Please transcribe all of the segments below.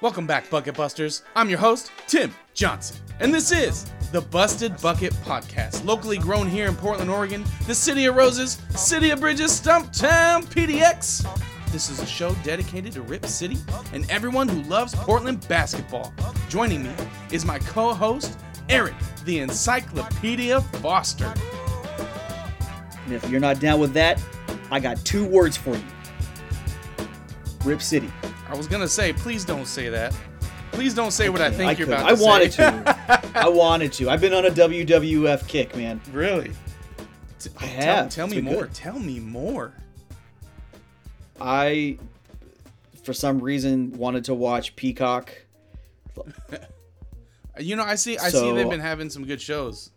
Welcome back, Bucket Busters. I'm your host, Tim Johnson, and this is the Busted Bucket Podcast, locally grown here in Portland, Oregon, the city of roses, city of bridges, Stumptown, PDX. This is a show dedicated to Rip City and everyone who loves Portland basketball. Joining me is my co host, Eric, the Encyclopedia Foster. And if you're not down with that, I got two words for you Rip City. I was gonna say, please don't say that. Please don't say what I think I you're could. about I to wanted say. to. I wanted to. I've been on a WWF kick, man. really? T- I tell- have. Tell, It's me more. good. Tell me more. I, for some reason, wanted to watch Peacock. You know, I see. I see they've been having some good shows.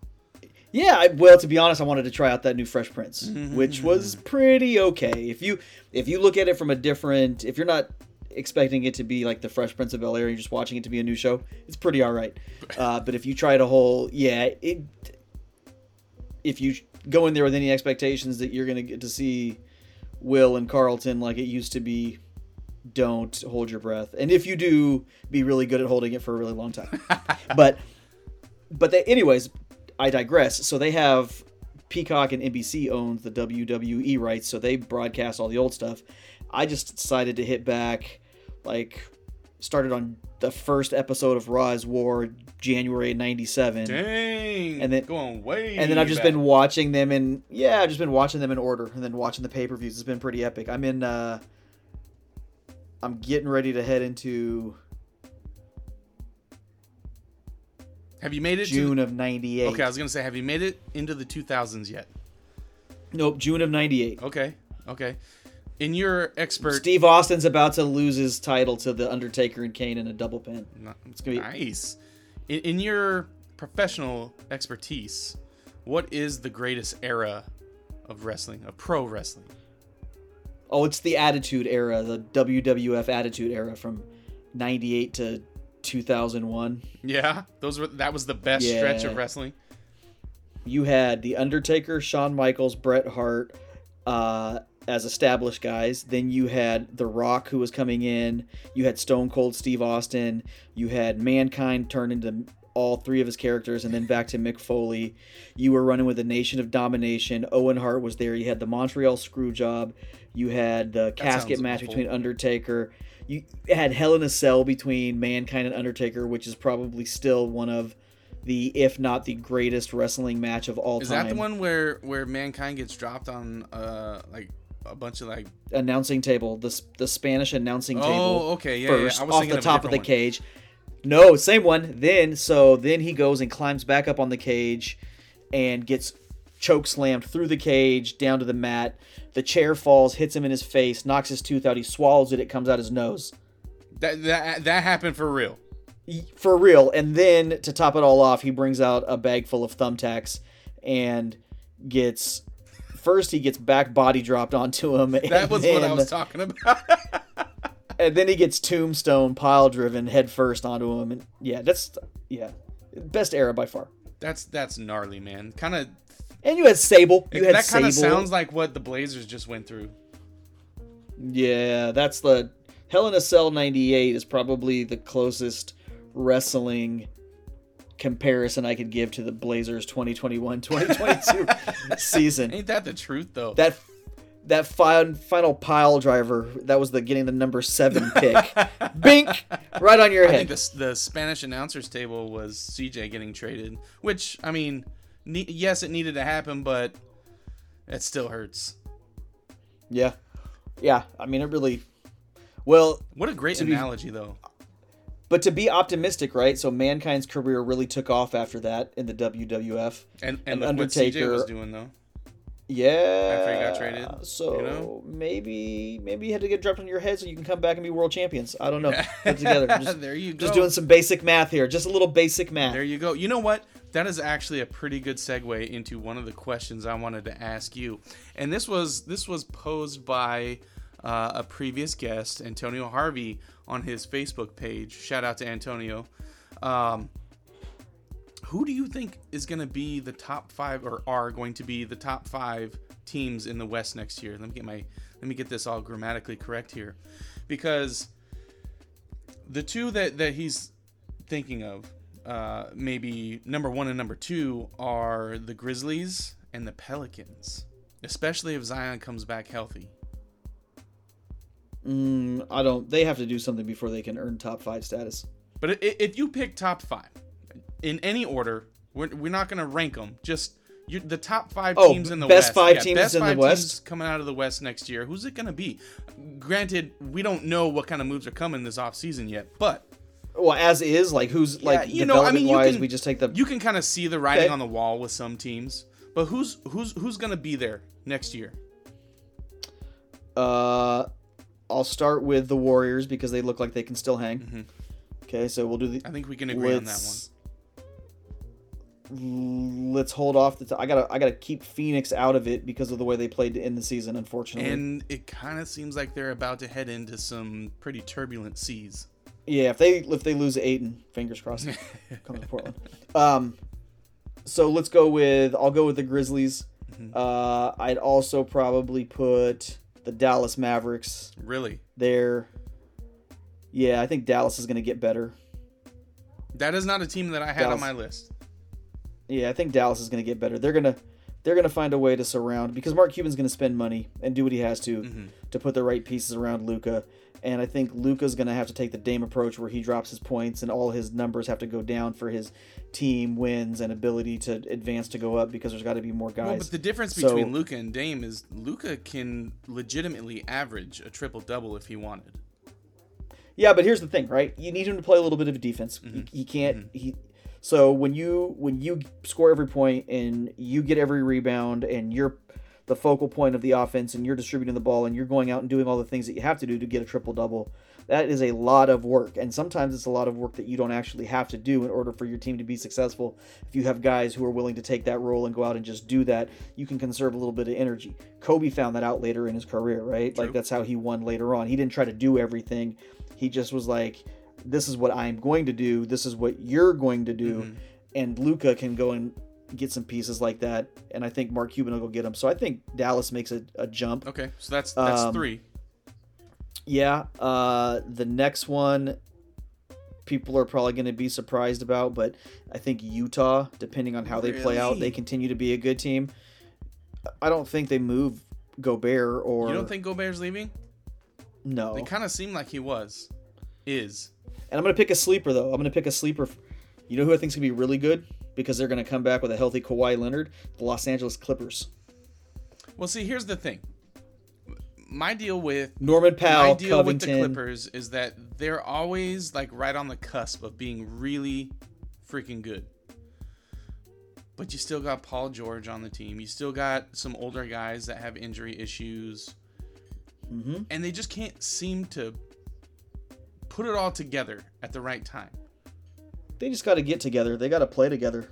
Yeah, I, well, to be honest, I wanted to try out that new Fresh Prince, Mm-hmm. which was pretty okay. If you if you look at it from a different, if you're not expecting it to be like the Fresh Prince of Bel Air, you're just watching it to be a new show, it's pretty all right. Uh, but if you try to whole, yeah, it. If you go in there with any expectations that you're gonna get to see Will and Carlton like it used to be, don't hold your breath. And if you do, be really good at holding it for a really long time. but but they, anyways, I digress. So they have Peacock and NBC owns the WWE rights, so they broadcast all the old stuff. I just decided to hit back, like, started on the first episode of Raw's War, January '97, Dang. And then- going way. and then I've just back. been watching them in yeah, I've just been watching them in order, and then watching the pay per views. It's been pretty epic. I'm in. uh I'm getting ready to head into Have you made it? June To, of '98. okay, I was gonna say, have you made it into the 2000s yet? Nope, June of '98. Okay. Okay. In your expert. Steve Austin's about to lose his title to the Undertaker and Kane in a double pin. It's gonna be- nice. In, in your professional expertise, what is the greatest era of wrestling, of pro wrestling? Oh, it's the Attitude Era, the WWF Attitude Era from '98 to 2001. Yeah, those were that was the best stretch of wrestling. You had the Undertaker, Shawn Michaels, Bret Hart uh, as established guys. Then you had The Rock, who was coming in. You had Stone Cold Steve Austin. You had Mankind turn into all three of his characters, and then back to Mick Foley. You were running with the Nation of Domination. Owen Hart was there. You had the Montreal Screwjob. You had the casket match awful. between Undertaker. You had Hell in a Cell between Mankind and Undertaker, which is probably still one of the, if not the greatest wrestling match of all Is time. Is that the one where where mankind gets dropped on uh like a bunch of like announcing table, the the Spanish announcing oh, table. Oh, okay, yeah, yeah, first I was off the of top of the one. cage. No, same one. Then so then he goes and climbs back up on the cage, and gets choke slammed through the cage down to the mat. The chair falls, hits him in his face, knocks his tooth out. He swallows it. It comes out his nose. that that that happened for real. for real. And then to top it all off, he brings out a bag full of thumbtacks and gets first he gets back body dropped onto him. That was what I was talking about. And then he gets tombstone pile driven head first onto him. And yeah, that's yeah, best era by far. that's that's gnarly, man. Kind of And you had Sable. You had that kind of sounds like what the Blazers just went through. Yeah, that's the Hell in a Cell '98 is probably the closest wrestling comparison I could give to the Blazers 2021-2022 season. Ain't that the truth though? that that final final pile driver that was the getting the number seven pick bink right on your I head think the the Spanish announcers table was CJ getting traded, which I mean, ne- yes, it needed to happen, but it still hurts. yeah yeah i mean it really well What a great To be- analogy, though. But to be optimistic right so mankind's career really took off after that in the wwf And And and look what CJ Undertaker- was doing though. yeah After he got traded, so you know? maybe maybe you had to get dropped on your head so you can come back and be world champions i don't know put together just, there you go. just doing some basic math here just a little basic math There you go. You know what? That is actually a pretty good segue into one of the questions I wanted to ask you. And this was this was posed by uh, a previous guest, Antonio Harvey, on his Facebook page. Shout out to Antonio. Um, who do you think is going to be the top five, or are going to be the top five teams in the West next year? Let me get my let me get this all grammatically correct here, because The two that that he's thinking of, uh, maybe number one and number two are the Grizzlies and the Pelicans, especially if Zion comes back healthy. Mm, I don't. They have to do something before they can earn top five status. But if you pick top five in any order, we're, we're not going to rank them. Just you, the top five Oh, teams in the best West. five Yeah, teams best in the five West? teams coming out of the West next year. Who's it going to be? Granted, we don't know what kind of moves are coming this offseason yet, but Well, as is, like who's like you know, I mean, you wise, can- we just take the. you can kind of see the writing Okay. on the wall with some teams. But who's who's who's going to be there next year? Uh, I'll start with the Warriors because they look like they can still hang. Mm-hmm. Okay, so we'll do the. I think we can agree on that one. let's, hold off. The t- I gotta I gotta keep Phoenix out of it because of the way they played to end the season. Unfortunately, And it kind of seems like they're about to head into some pretty turbulent seas. yeah, if they if they lose Ayton, fingers crossed, come to Portland. Um, so let's go with I'll go with the Grizzlies. Mm-hmm. Uh, I'd also probably put the Dallas Mavericks Really, there. Yeah, I think Dallas is gonna get better. that is not a team that I had on my list. Yeah, I think Dallas is going to get better. They're gonna they're gonna find a way to surround because Mark Cuban's going to spend money and do what he has to Mm-hmm. to put the right pieces around Luka. And I think Luka's going to have to take the Dame approach where he drops his points and all his numbers have to go down for his team wins and ability to advance to go up because there's got to be more guys. Well, but the difference So- between Luka and Dame is Luka can legitimately average a triple double if he wanted. Yeah, but here's the thing, right? You need him to play a little bit of a defense. Mm-hmm. He, he can't. He so when you when you score every point and you get every rebound and you're the focal point of the offense and you're distributing the ball and you're going out and doing all the things that you have to do to get a triple double. That is a lot of work, and sometimes it's a lot of work that you don't actually have to do in order for your team to be successful. If you have guys who are willing to take that role and go out and just do that, you can conserve a little bit of energy. Kobe found that out later in his career, right? Like that's how he won later on. He didn't try to do everything. He just was like, "This is what I'm going to do. This is what you're going to do." Mm-hmm. And Luka can go and get some pieces like that, and I think Mark Cuban will go get them. So I think Dallas makes a, a jump. Okay, so that's that's Um, three. Yeah. Uh, the next one, people are probably going to be surprised about, but I think Utah, depending on how they play out, they continue to be a good team. I don't think they move Gobert or You don't think Gobert's leaving? no. It kind of seemed like he was, is. And I'm going to pick a sleeper though. I'm going to pick a sleeper. You know who I think's going to be really good because they're going to come back with a healthy Kawhi Leonard, the Los Angeles Clippers. Well, see, here's the thing. My deal with Norman Powell, my deal with the Clippers is that they're always like right on the cusp of being really freaking good. But you still got Paul George on the team. You still got some older guys that have injury issues. Mhm. And they just can't seem to put it all together at the right time. They just got to get together. They got to play together.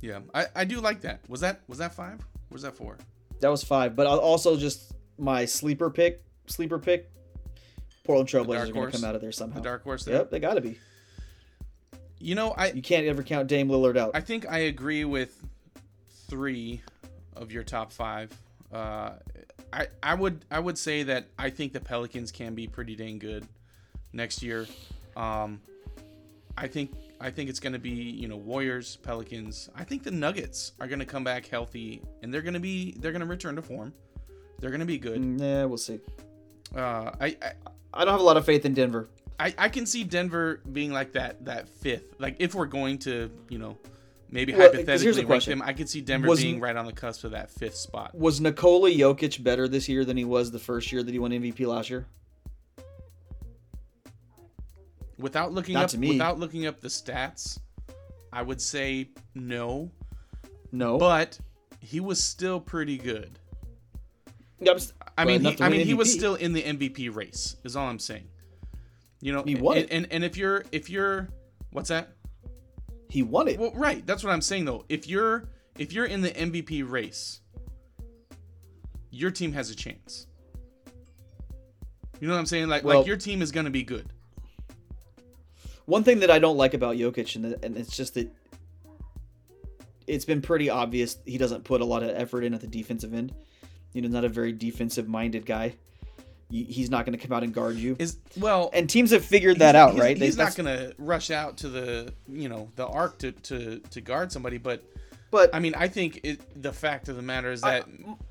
Yeah, I, I do like that. Was that was that five? Or was that four? That was five. But also just my sleeper pick, sleeper pick. Portland Trailblazers are going to come out of there somehow. The dark horse there. Yep, they got to be. You know, I You can't ever count Dame Lillard out. I think I agree with three of your top five. Uh, I I would I would say that I think the Pelicans can be pretty dang good next year. Um, I think I think it's going to be you know Warriors Pelicans. I think the Nuggets are going to come back healthy and they're going to be they're going to return to form. They're going to be good. Nah, we'll see. Uh, I, I I don't have a lot of faith in Denver. I, I can see Denver being like that that fifth. Like if we're going to, you know, maybe Well, hypothetically rank question. them, I could see Denver Was- being right on the cusp of that fifth spot. Was Nikola Jokic better this year than he was the first year that he won MVP last year? Without looking Not up to me. without looking up the stats, I would say no, No. but he was still pretty good. Yeah, I'm s- I but mean, he, I win mean, he was still in the MVP race. Is all I'm saying. You know, He won and, and and if you're if you're what's that? he won it. Well, right. That's what I'm saying though. If you're if you're in the MVP race, your team has a chance. You know what I'm saying? Like Well- like your team is gonna be good. One thing that I don't like about Jokic, and, and it's just that it's been pretty obvious he doesn't put a lot of effort in at the defensive end. You know, not a very defensive minded guy. he's not going to come out and guard you. Is well, and teams have figured that out, he's, right? He's They- not going to rush out to the you know the arc to to to guard somebody, but But I mean, I think it, the fact of the matter is that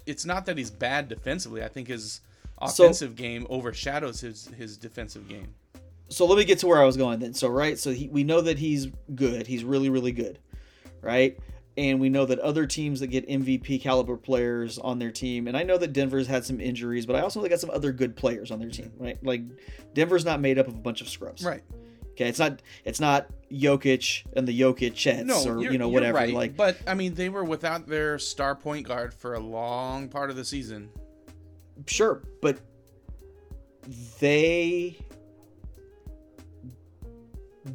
it's not that he's bad defensively. I think his So- offensive game overshadows his his defensive game. So let me get to where I was going then. So right, so he, we know that he's good. He's really really good, right? And we know that other teams that get MVP caliber players on their team, and I know that Denver's had some injuries, but I also know they got some other good players on their team, mm-hmm. right? Like Denver's not made up of a bunch of scrubs, Right. Okay, it's not it's not Jokic and the Jokic No, or you're, know whatever. right. Like but I mean, they were without their star point guard for a long part of the season. sure, but they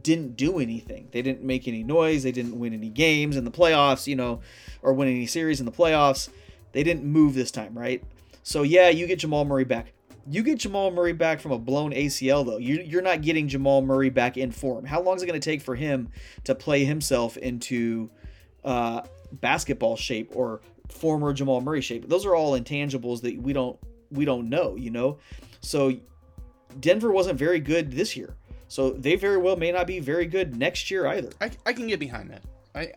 didn't do anything. They didn't make any noise. They didn't win any games in the playoffs, you know, or win any series in the playoffs. They didn't move this time, right? So yeah, you get Jamal Murray back. You get Jamal Murray back from a blown ACL though. You, you're not getting Jamal Murray back in form. How long is it going to take for him to play himself into uh, basketball shape or former Jamal Murray shape? Those are all intangibles that we don't we don't know, you know. So Denver wasn't very good this year. So they very well may not be very good next year either. I, I can get behind that. I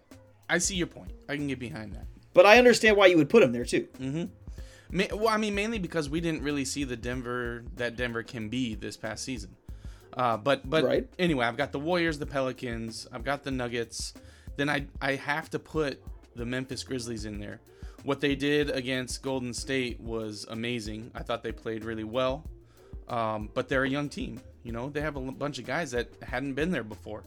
I see your point. I can get behind that. But I understand why you would put them there too. Ma- Well, I mean, mainly because we didn't really see the Denver that Denver can be this past season. Uh, but but Right. anyway, I've got the Warriors, the Pelicans, I've got the Nuggets. Then I I have to put the Memphis Grizzlies in there. What they did against Golden State was amazing. I thought they played really well. Um, but they're a young team. You know, they have a bunch of guys that hadn't been there before.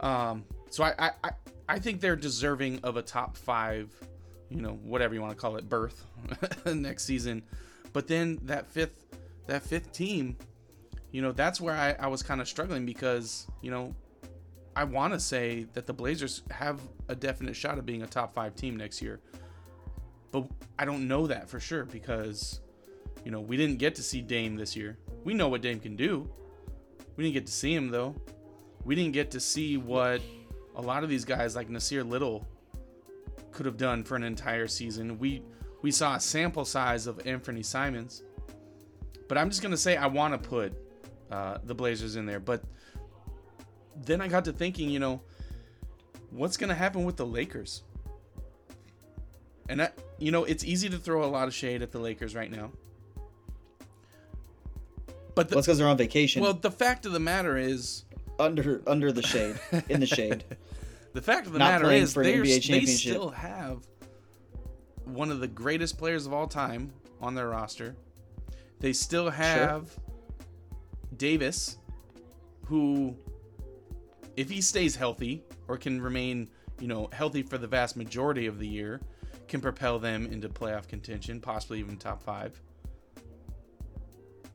Um, so I, I, I, think they're deserving of a top five, you know, whatever you want to call it, berth next season. But then that fifth, that fifth team, you know, that's where I, I was kind of struggling because, you know, I want to say that the Blazers have a definite shot of being a top five team next year. But I don't know that for sure because, you know, we didn't get to see Dame this year. We know what Dame can do. We didn't get to see him though. We didn't get to see what a lot of these guys like Nassir Little could have done for an entire season. We we saw a sample size of Anthony Simons. But I'm just gonna say I want to put uh, the Blazers in there. But then I got to thinking, you know, what's gonna happen with the Lakers? And I, you know, it's easy to throw a lot of shade at the Lakers right now. But the, Well, it's because they're on vacation. well, the fact of the matter is, under under the shade, in the shade. the fact of the Not matter is, for an they're, NBA they still have one of the greatest players of all time on their roster. They still have Davis, who, if he stays healthy or can remain, you know, healthy for the vast majority of the year, can propel them into playoff contention, possibly even top five.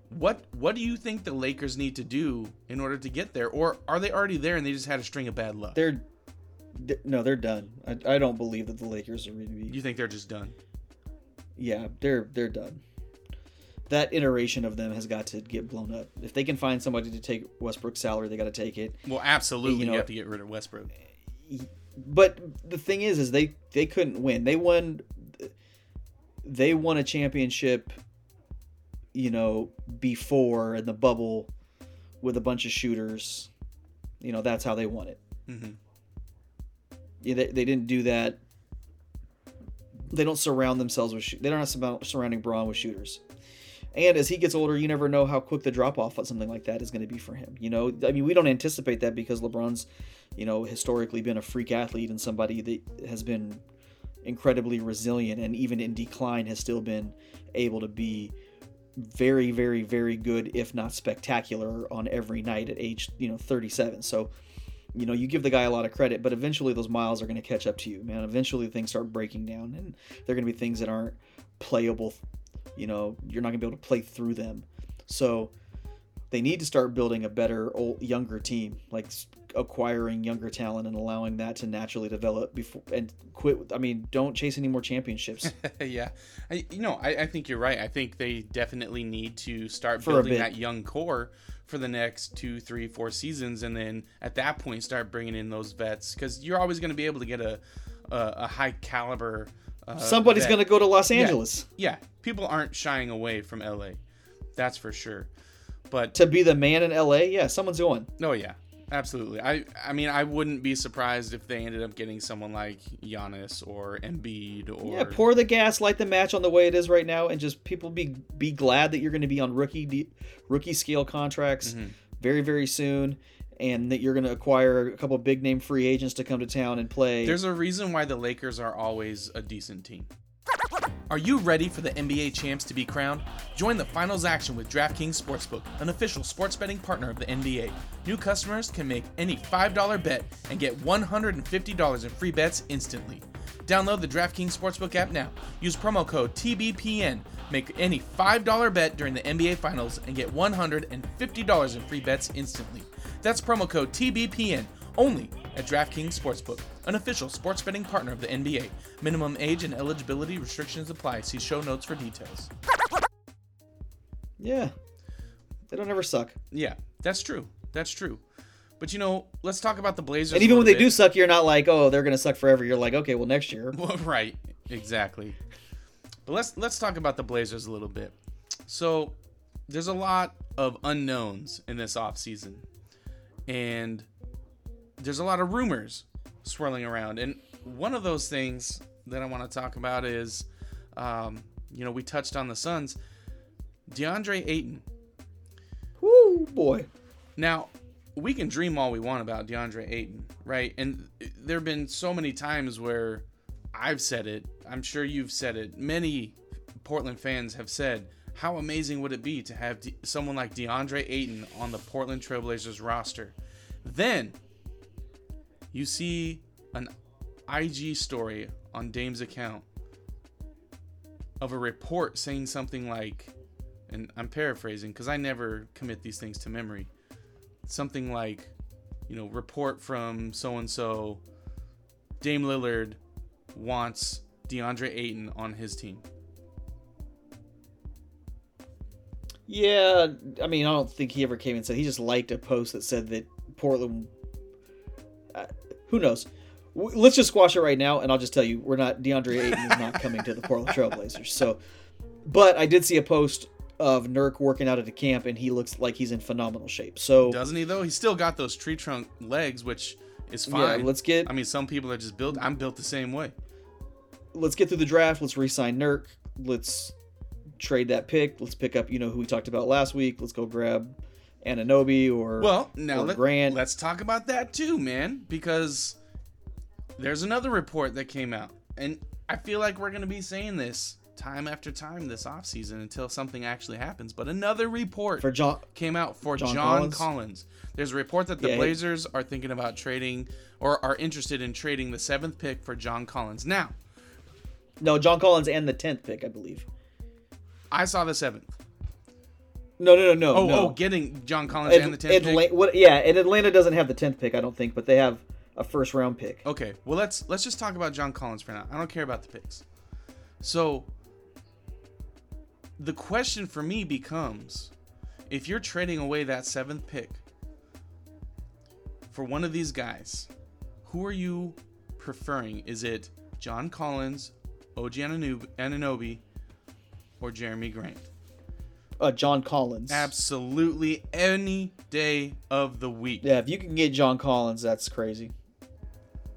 What what do you think the Lakers need to do in order to get there, or are they already there and they just had a string of bad luck? They're no, they're done. I, I don't believe that the Lakers are going to be. you think they're just done? Yeah, they're they're done. That iteration of them has got to get blown up. If they can find somebody to take Westbrook's salary, they got to take it. Well, absolutely, You you, know- have to get rid of Westbrook. But the thing is, is they they couldn't win. They won. They won a championship. You know, before in the bubble, with a bunch of shooters. You know, that's how they won it. hmm Yeah, they, they didn't do that. They don't surround themselves with. Shoot, they don't have surround- surrounding Bron with shooters. And as he gets older, you never know how quick the drop off on something like that is going to be for him. You know, I mean, we don't anticipate that because LeBron's, you know, historically been a freak athlete and somebody that has been incredibly resilient and even in decline has still been able to be very, very, very good, if not spectacular, on every night at age, you know, 37. So, you know, you give the guy a lot of credit, but eventually those miles are going to catch up to you, man. Eventually things start breaking down, and they're going to be things that aren't playable. You know, you're not going to be able to play through them. So they need to start building a better, old, younger team, like acquiring younger talent and allowing that to naturally develop before and quit. I mean, don't chase any more championships. yeah, I, you know, I, I think you're right. I think they definitely need to start For building that young core for the next two, three, four seasons, and then at that point start bringing in those vets because you're always going to be able to get a a, a high caliber. Uh, Somebody's going to go to Los Angeles. Yeah, people aren't shying away from LA. That's for sure. But To be the man in LA, yeah, someone's going. oh yeah, absolutely. I I mean I wouldn't be surprised if they ended up getting someone like Giannis or Embiid or Yeah, pour the gas, light the match on the way it is right now, and just people be be glad that you're going to be on rookie rookie scale contracts Mhm. very very soon, and that you're going to acquire a couple big name free agents to come to town and play. There's a reason why the Lakers are always a decent team. Are you ready for the NBA champs to be crowned? Join the finals action with DraftKings Sportsbook, an official sports betting partner of the NBA. New customers can make any $5 bet and get $150 in free bets instantly. Download the DraftKings Sportsbook app now. Use promo code TBPN. Make any $5 bet during the NBA Finals and get $150 in free bets instantly. That's promo code TBPN only at DraftKings Sportsbook, an official sports betting partner of the NBA. Minimum age and eligibility restrictions apply. See show notes for details. yeah, they don't ever suck. Yeah, that's true. That's true. But you know, let's talk about the Blazers. And even when they little do suck, you're not like, oh, they're going to suck forever. You're like, okay, well next year. Well, right, exactly. But let's let's talk about the Blazers a little bit. So, there's a lot of unknowns in this offseason. And there's a lot of rumors swirling around. And one of those things that I want to talk about is um, you know, we touched on the Suns. DeAndre Ayton. Woo, boy. Now, we can dream all we want about DeAndre Ayton, right? And there have been so many times where I've said it. I'm sure you've said it. Many Portland fans have said, how amazing would it be to have De- someone like DeAndre Ayton on the Portland Trailblazers roster? Then you see an IG story on Dame's account of a report saying something like, and I'm paraphrasing because I never commit these things to memory. Something like, you know, report from so and so, Dame Lillard wants DeAndre Ayton on his team. Yeah, I mean, I don't think he ever came and said he just liked a post that said that Portland. Who knows? Let's just squash it right now, and I'll just tell you, we're not DeAndre Ayton is not coming to the Portland Trailblazers. So, but I did see a post of Nurk working out at a camp, and he looks like he's in phenomenal shape. So, Doesn't he though? He's still got those tree trunk legs, which is yeah, fine. let's get I mean, some people are just built. I'm built the same way. let's get through the draft. Let's re-sign Nurk. Let's trade that pick. Let's pick up, you know, who we talked about last week. Let's go grab Anunoby or Well, now or let, Grant. let's talk about that too, man, because there's another report that came out, and I feel like we're gonna be saying this time after time this offseason until something actually happens. But another report for John. came out for John, John Collins. Collins? There's a report that the Yeah, Blazers are thinking about trading or are interested in trading the seventh pick for John Collins. Now, No, John Collins and the tenth pick, I believe. I saw the seventh. No, no, no, no. Oh, no. oh, getting John Collins Ad- and the tenth Atla- pick. what, yeah, and Atlanta doesn't have the tenth pick, I don't think, but they have a first round pick. Okay, well let's let's just talk about John Collins for now. I don't care about the picks. So the question for me becomes if you're trading away that seventh pick for one of these guys, who are you preferring? Is it John Collins, OG Anunoby or Jerami Grant? Uh, John Collins. Absolutely any day of the week. Yeah, if you can get John Collins, that's crazy.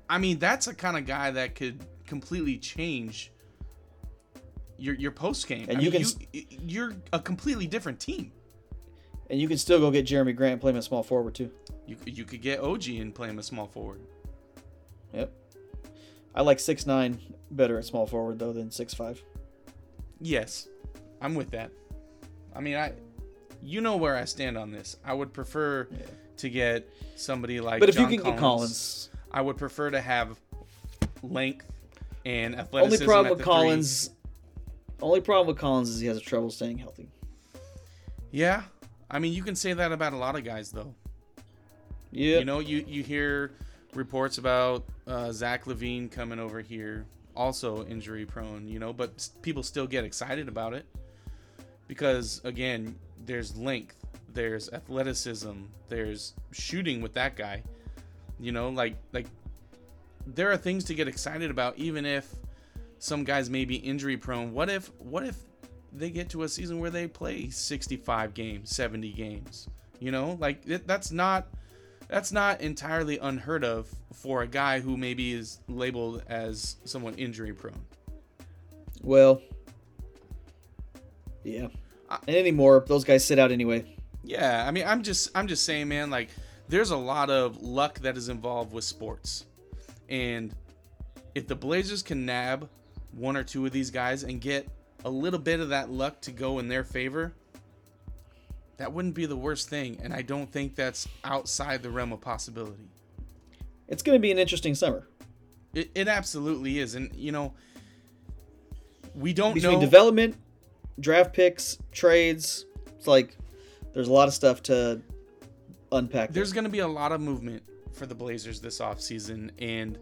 I mean, that's a kind of guy that could completely change your your post game. And I you mean, can you, you're a completely different team. And you can still go get Jerami Grant and play him at small forward too. You you could get OG and play him a small forward. Yep. I like six nine better at small forward though than six five. Yes, I'm with that. I mean, I you know where I stand on this. I would prefer to get somebody like. But if John you can Collins, get Collins, I would prefer to have length and athleticism. only problem with Collins, only problem with Collins is he has trouble staying healthy. Yeah, I mean, you can say that about a lot of guys, though. Yeah. You know, you you hear reports about uh, Zach LaVine coming over here, also injury prone. You know, but people still get excited about it because again, there's length, there's athleticism, there's shooting with that guy. You know, like like there are things to get excited about, even if some guys may be injury prone. What if what if they get to a season where they play 65 games, 70 games. You know, like it, that's not that's not entirely unheard of for a guy who maybe is labeled as somewhat injury prone. Well, yeah. And anymore, those guys sit out anyway. Yeah, I mean, I'm just I'm just saying, man, like there's a lot of luck that is involved with sports. And if the Blazers can nab one or two of these guys and get a little bit of that luck to go in their favor, that wouldn't be the worst thing. And I don't think that's outside the realm of possibility. It's going to be an interesting summer. It, it absolutely is. And, you know, we don't Between know. development, draft picks, trades, it's like there's a lot of stuff to unpack. There's going to be a lot of movement for the Blazers this offseason. And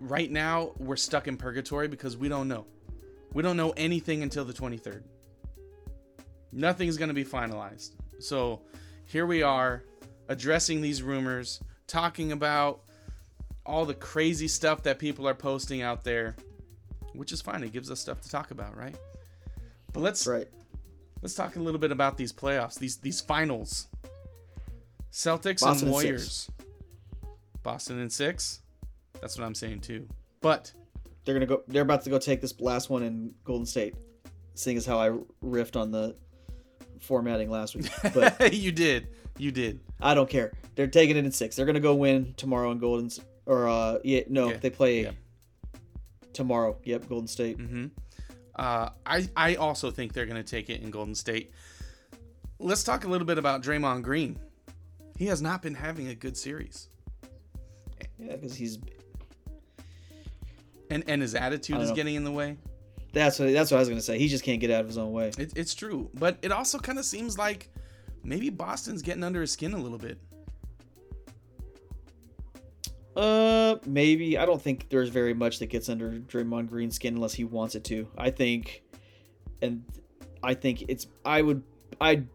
right now, we're stuck in purgatory because we don't know. We don't know anything until the 23rd. Nothing's going to be finalized. So here we are addressing these rumors, talking about all the crazy stuff that people are posting out there, which is fine. It gives us stuff to talk about, right? But let's right. let's talk a little bit about these playoffs, these these finals. Celtics Boston and Warriors. Boston in six. That's what I'm saying too. But They're gonna go. They're about to go take this last one in Golden State, seeing as how I riffed on the formatting last week. But you did, you did. I don't care. They're taking it in six. They're gonna go win tomorrow in Golden. Or uh, yeah, no, Yeah. they play Yeah. tomorrow. Yep, Golden State. hmm Uh, I I also think they're going to take it in Golden State. Let's talk a little bit about Draymond Green. He has not been having a good series, Yeah, because he's and and his attitude is know. getting in the way. that's what that's what I was gonna say. He just can't get out of his own way. It, it's true, but it also kind of seems like maybe Boston's getting under his skin a little bit. Uh, maybe. I don't think there's very much that gets under Draymond Green's skin unless he wants it to. I think, and I think it's. I would. I'd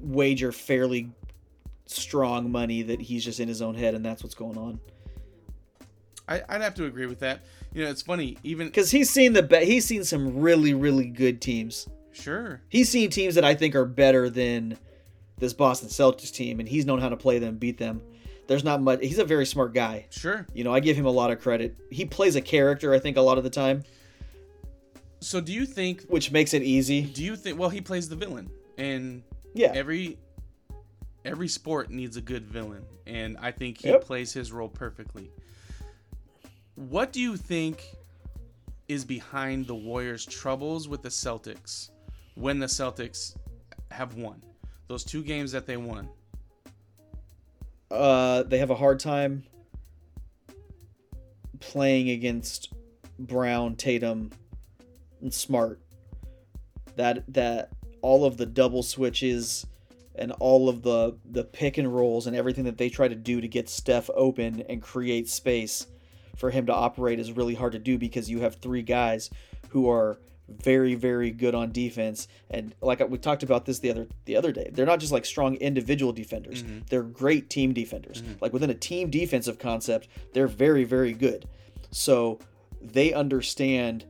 wager fairly strong money that he's just in his own head and that's what's going on. I, I'd have to agree with that. You know, it's funny. Even Because he's seen the be- he's seen some really really good teams. sure, He's seen teams that I think are better than this Boston Celtics team, and he's known how to play them, beat them. There's not much. He's a very smart guy. sure. You know, I give him a lot of credit. He plays a character, I think, a lot of the time, So do you think? which makes it easy. Do you think? Well, he plays the villain, and Yeah. every every sport needs a good villain, and I think he Yep. plays his role perfectly. What do you think is behind the Warriors' troubles with the Celtics when the Celtics have won those two games that they won? Uh, they have a hard time playing against Brown, Tatum, and Smart. That that all of the double switches and all of the the pick and rolls and everything that they try to do to get Steph open and create space for him to operate is really hard to do because you have three guys who are very very good on defense. And like we talked about this the other the other day they're not just like strong individual defenders. They're great team defenders. Like within a team defensive concept they're very very good. So they understand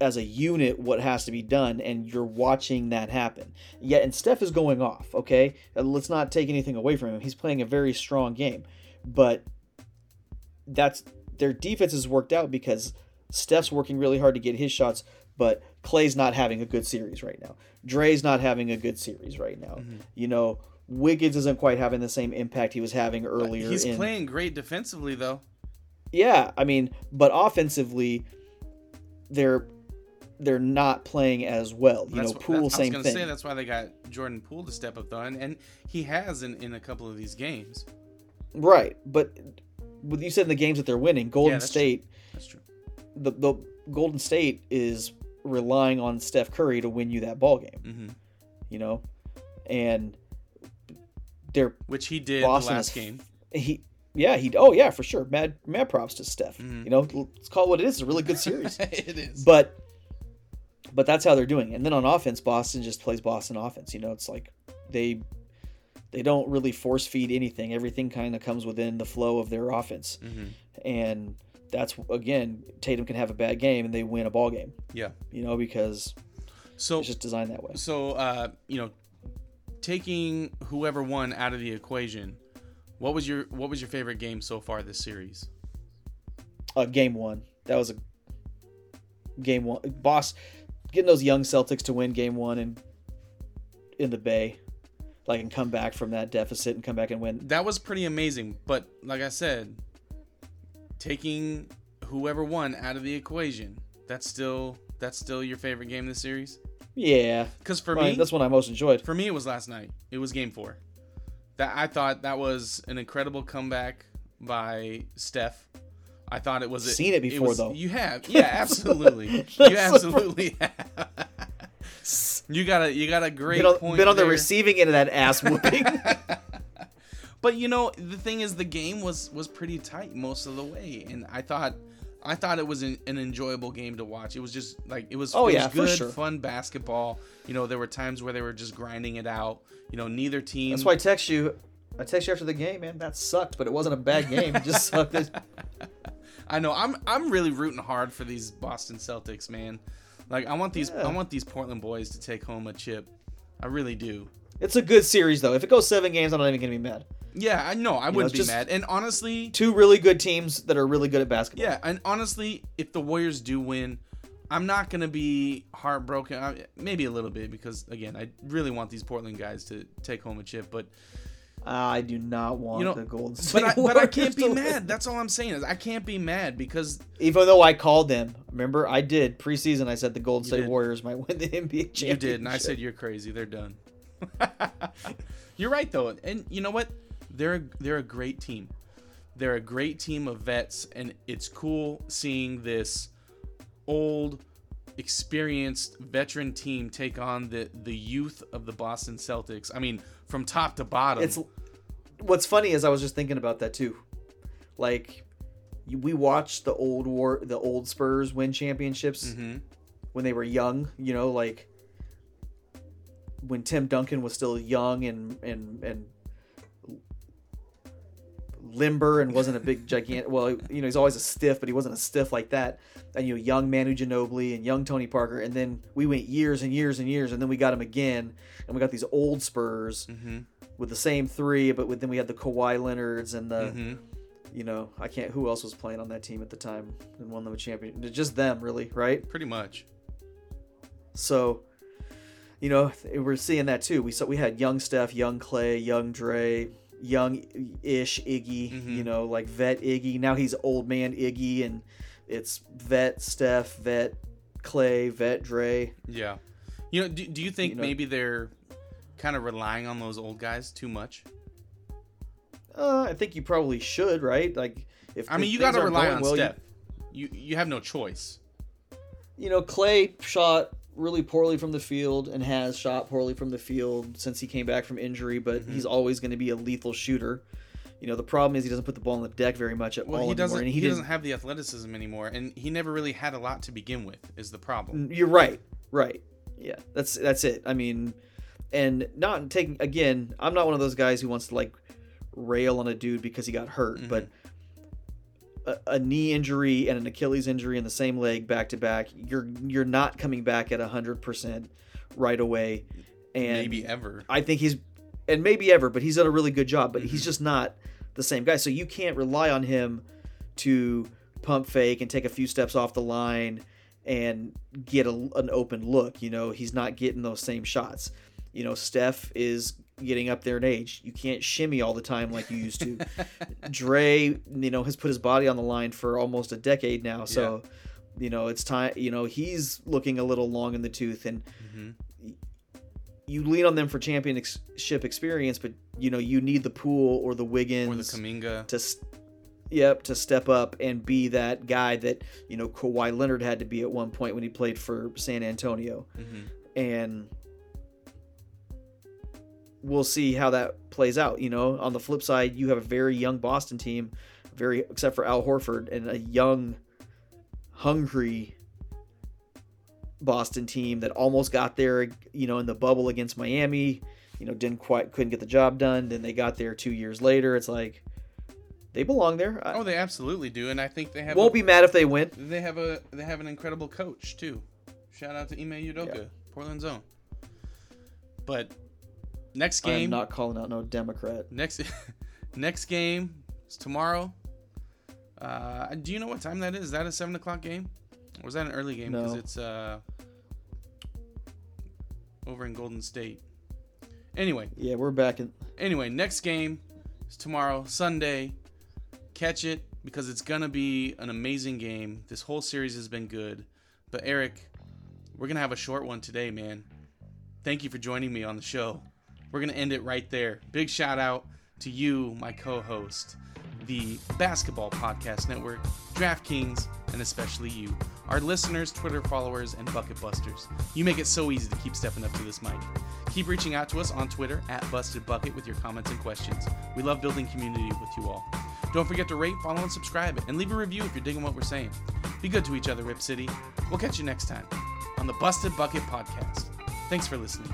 as a unit what has to be done and you're watching that happen. Yet and steph is going off okay? Uh, let's not take anything away from him. He's playing a very strong game. But that's their defense has worked out because Steph's working really hard to get his shots, but Clay's not having a good series right now. Dre's not having a good series right now. Mm-hmm. You know, Wiggins isn't quite having the same impact he was having uh, earlier. He's in, playing great defensively, though. yeah, I mean, but offensively, they're they're not playing as well. You That's know, Poole, same I was thing. say that's why they got Jordan Poole to step up though, and, and he has in, in a couple of these games. Right, but you said in the games that they're winning, Golden that's State. The the Golden State is relying on Steph Curry to win you that ball game. hmm You know, and they're Which he did Boston last is- game. he yeah he oh yeah for sure mad mad props to Steph. Mhm. You know, let's call it what it is. It's a really good series. it is. but but that's how they're doing. And then on offense, Boston just plays Boston offense. You know, it's like they they don't really force feed anything. Everything kind of comes within the flow of their offense. Mhm. And that's again, Tatum can have a bad game and they win a ball game. Yeah. You know, because So It's just designed that way. so uh, you know, taking whoever won out of the equation, what was your what was your favorite game so far this series? Uh, game one. That was a game one. Boss getting those young Celtics to win game one and in the Bay, like and come back from that deficit and come back and win. That was pretty amazing, but like I said, taking whoever won out of the equation, that's still that's still your favorite game in this series? Yeah, Because for Right, me, that's one I most enjoyed. for me, it was last night. It was Game Four. That I thought that was an incredible comeback by Steph. I thought it was. a, Seen it before, was- though. You have, yeah, absolutely. you absolutely have. You got a you got a great Been on, point. been on the receiving end of that ass whooping. But you know, the thing is, the game was was pretty tight most of the way, and I thought, I thought it was an, an enjoyable game to watch. It was just like it was. Oh, it yeah, was for good, sure. fun basketball. You know, there were times where they were just grinding it out. You know, neither team. That's why I text you. I text you after the game, man. That sucked, but it wasn't a bad game. It just sucked. I know. I'm I'm really rooting hard for these Boston Celtics, man. Like I want these Yeah. I want these Portland boys to take home a chip. I really do. It's a good series, though. If it goes seven games, I'm not even gonna be mad. Yeah, I know. I wouldn't it's be mad. And honestly, Two really good teams that are really good at basketball. Yeah, and honestly, if the Warriors do win, I'm not gonna be heartbroken. I, maybe a little bit because again, I really want these Portland guys to take home a chip. But ah, I do not want You know, the Golden State but I, but I can't be win. mad. That's all I'm saying is I can't be mad because Even though I called them, remember I did preseason. I said the Golden State did. Warriors might win the NBA championship. you did, and I said you're crazy. They're done. you're right though, and you know what? They're they're a great team. They're a great team of vets, and it's cool seeing this old, experienced veteran team take on the the youth of the Boston Celtics. I mean, from top to bottom. it's what's funny is I was just thinking about that too. Like we watched the old war, the old Spurs win championships Mhm. when they were young. You know, like when Tim Duncan was still young and and and limber and wasn't a big gigantic. Well, you know, he's always a stiff, but he wasn't a stiff like that. And you know, young Manu Ginobili and young Tony Parker, and then we went years and years and years, and then we got him again, and we got these old Spurs Mhm. with the same three, but with, then we had the Kawhi Leonards and the, Mhm. you know, I can't. Who else was playing on that team at the time and won them a champion? Just them, really, right? Pretty much. So, you know, we're seeing that too. We saw we had young Steph, young Clay, young Dre, young-ish Iggy. Mhm. You know, like vet Iggy. Now he's old man Iggy, and it's vet Steph, vet Clay, vet Dre. Yeah. You know, do, do you think You know- maybe they're kind of relying on those old guys too much? Uh, I think you probably should, right? Like, if I mean, you got to rely on well, you- Steph. You you have no choice. you know, Clay shot really poorly from the field and has shot poorly from the field since he came back from injury, but Mm-hmm. he's always going to be a lethal shooter. You know, the problem is he doesn't put the ball on the deck very much at Well, all he anymore. doesn't. and He, he, doesn't have the athleticism anymore, and he never really had a lot to begin with. Is the problem? You're right. Right. Yeah. That's that's it. I mean, and not taking again. I'm not one of those guys who wants to like rail on a dude because he got hurt, Mm-hmm. but. A, a knee injury and an Achilles injury in the same leg back to back. You're you're not coming back at hundred percent right away, and Maybe ever. I think he's, and maybe ever, but he's done a really good job. But Mm-hmm. he's just not the same guy. So you can't rely on him to pump fake and take a few steps off the line and get a, an open look. You know, he's not getting those same shots. You know, Steph is getting up there in age. You can't shimmy all the time like you used to. Dre, you know, has put his body on the line for almost a decade now. So, you know, it's time, you know, he's looking a little long in the tooth and Mhm. you lean on them for championship experience, but you know, you need the Poole or the Wiggins Or the Kuminga. to yep, to step up and be that guy that, you know, Kawhi Leonard had to be at one point when he played for San Antonio. Mhm. And we'll see how that plays out. You know, on the flip side, you have a very young Boston team, very except for Al Horford, and a young, hungry Boston team that almost got there. You know, in the bubble against Miami, you know, didn't quite couldn't get the job done. Then they got there two years later. It's like they belong there. Oh, they absolutely do, and I think they have. won't a, be mad if they win. They have a. They have an incredible coach too. Shout out to Ime Udoka. Portland's own. But next game. I am game, not calling out no Democrat. next next game is tomorrow. Uh, do you know what time that is? Is that a seven o'clock game, or is that an early game? Because No. it's uh, over in Golden State. Anyway, Yeah, we're back in. anyway, next game is tomorrow, Sunday. Catch it because it's gonna be an amazing game. This whole series has been good. But Eric, we're gonna have a short one today, man. Thank you for joining me on the show. We're gonna end it right there. Big shout out to you, my co-host, the Basketball Podcast Network, DraftKings, and especially you, our listeners, Twitter followers, and bucket busters. You make it so easy to keep stepping up to this mic. Keep reaching out to us on Twitter at Busted Bucket with your comments and questions. We love building community with you all. Don't forget to rate, follow, and subscribe, and leave a review if you're digging what we're saying. Be good to each other, Rip City. We'll catch you next time on the Busted Bucket Podcast. Thanks for listening.